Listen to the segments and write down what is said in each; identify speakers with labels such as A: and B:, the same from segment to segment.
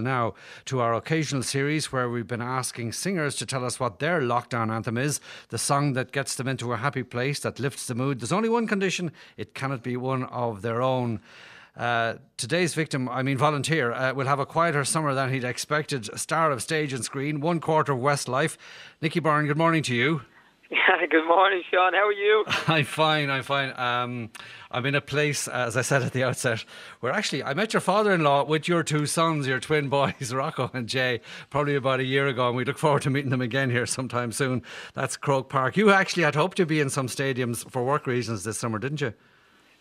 A: Now, to our occasional series where we've been asking singers to tell us what their lockdown anthem is, the song that gets them into a happy place, that lifts the mood. There's only one condition it cannot be one of their own. Uh, today's victim, I mean volunteer, uh, will have a quieter summer than he'd expected. Star of stage and screen, one quarter of Westlife. Nicky Byrne, good morning to you.
B: Yeah, good morning, Sean. How are you?
A: I'm fine. I'm fine. Um, I'm in a place, as I said at the outset, where actually I met your father-in-law with your two sons, your twin boys, Rocco and Jay, probably about a year ago, and we look forward to meeting them again here sometime soon. That's Croke Park. You actually had hoped to be in some stadiums for work reasons this summer, didn't you?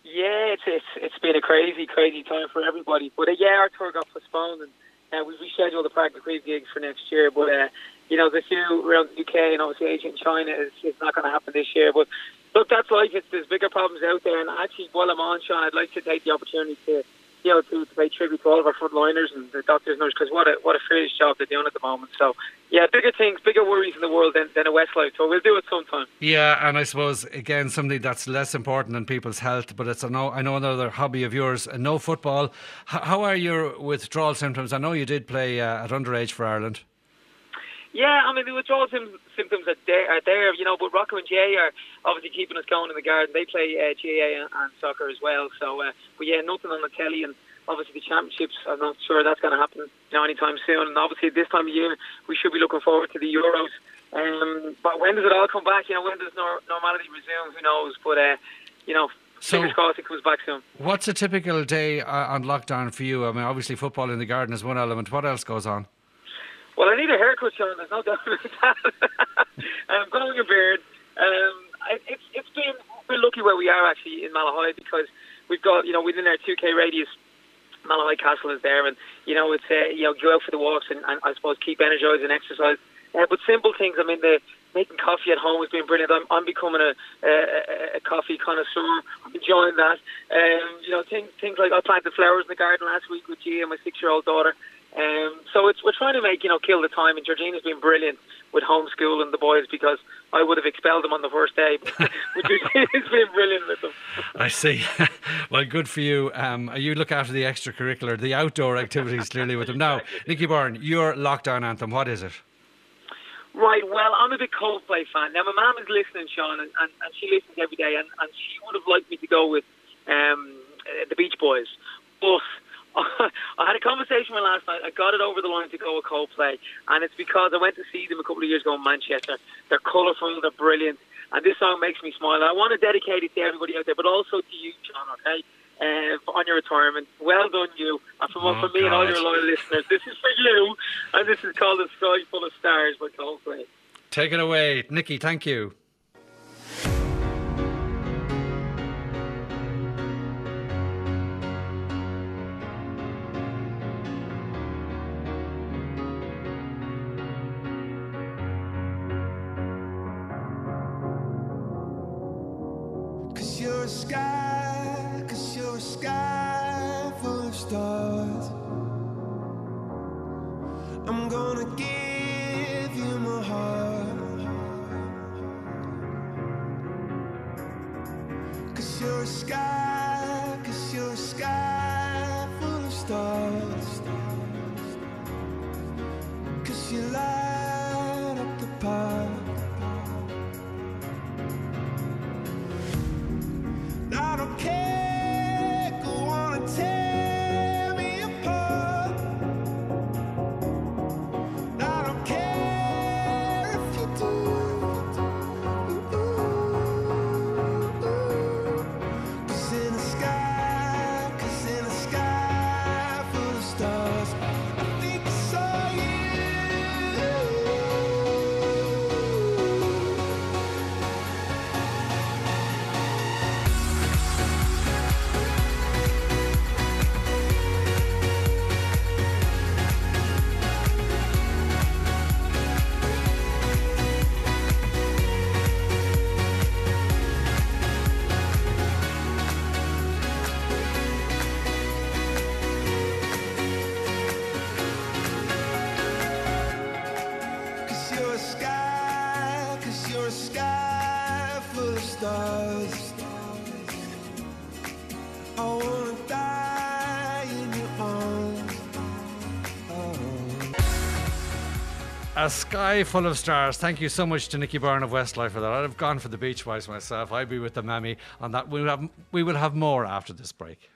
B: Yeah, it's it's it's been a crazy, crazy time for everybody. But uh, yeah, our tour got postponed, and uh, we rescheduled the Park Creek gigs for next year. But uh, you know, the few around the UK and obviously Asia and China is, is not going to happen this year. But look, that's life. It's, there's bigger problems out there. And actually, while I'm on, Sean, I'd like to take the opportunity to, you know, to, to pay tribute to all of our frontliners and the doctors and nurses because what a what a fierce job they're doing at the moment. So yeah, bigger things, bigger worries in the world than, than a Westlife. So we'll do it sometime.
A: Yeah, and I suppose again something that's less important than people's health, but it's a no, I know another hobby of yours. Uh, no football. H- how are your withdrawal symptoms? I know you did play uh, at underage for Ireland.
B: Yeah, I mean the withdrawal symptoms are there, are there, you know. But Rocco and Jay are obviously keeping us going in the garden. They play uh, GAA and, and soccer as well. So, uh, but yeah, nothing on the telly, and obviously the championships. I'm not sure that's going to happen you know, anytime soon. And obviously this time of year, we should be looking forward to the Euros. Um, but when does it all come back? You know, when does nor- normality resume? Who knows? But uh, you know, so, fingers crossed it comes back soon.
A: What's a typical day uh, on lockdown for you? I mean, obviously football in the garden is one element. What else goes on?
B: Well, I need a haircut, Sean. There's no doubt about that. I'm growing a beard. Um, it's it's been we're lucky where we are actually in Malahide because we've got you know within our 2k radius. Malahide Castle is there, and you know it's uh, you know go out for the walks and, and I suppose keep energized and exercise. Uh, but simple things. I mean, the making coffee at home has been brilliant. I'm, I'm becoming a, a, a coffee connoisseur. I'm enjoying that. Um, you know, things things like I planted flowers in the garden last week with Gia, my six-year-old daughter. Um, so it's we're trying to make you know kill the time, and Georgina's been brilliant with homeschooling the boys because I would have expelled them on the first day. But it's been brilliant with them.
A: I see. well, good for you. Um, you look after the extracurricular, the outdoor activities clearly with them. Now, Nicky Byrne, your lockdown anthem, what is it?
B: Right, well, I'm a big Coldplay fan. Now, my mum is listening, Sean, and, and, and she listens every day, and, and she would have liked me to go with um, the Beach Boys. But I had a conversation with last night. I got it over the line to go with Coldplay, and it's because I went to see them a couple of years ago in Manchester. They're colourful, they're brilliant, and this song makes me smile. I want to dedicate it to everybody out there, but also to you, John. Okay, uh, on your retirement. Well done, you, and from, oh, from me and all your loyal listeners. This is for you, and this is called "The Sky Full of Stars" by Coldplay.
A: Take it away, Nicky. Thank you.
C: A sky, cause you're a sky full of stars. I'm gonna give you my heart. Cause you're a sky, cause you're a sky full of stars. Cause you light up the park. stars. I wanna die in your arms.
A: A sky full of stars. Thank you so much to Nicky Byrne of Westlife for that. I'd have gone for the Beach Boys myself. I'd be with the mammy on that. We will have, we will have more after this break.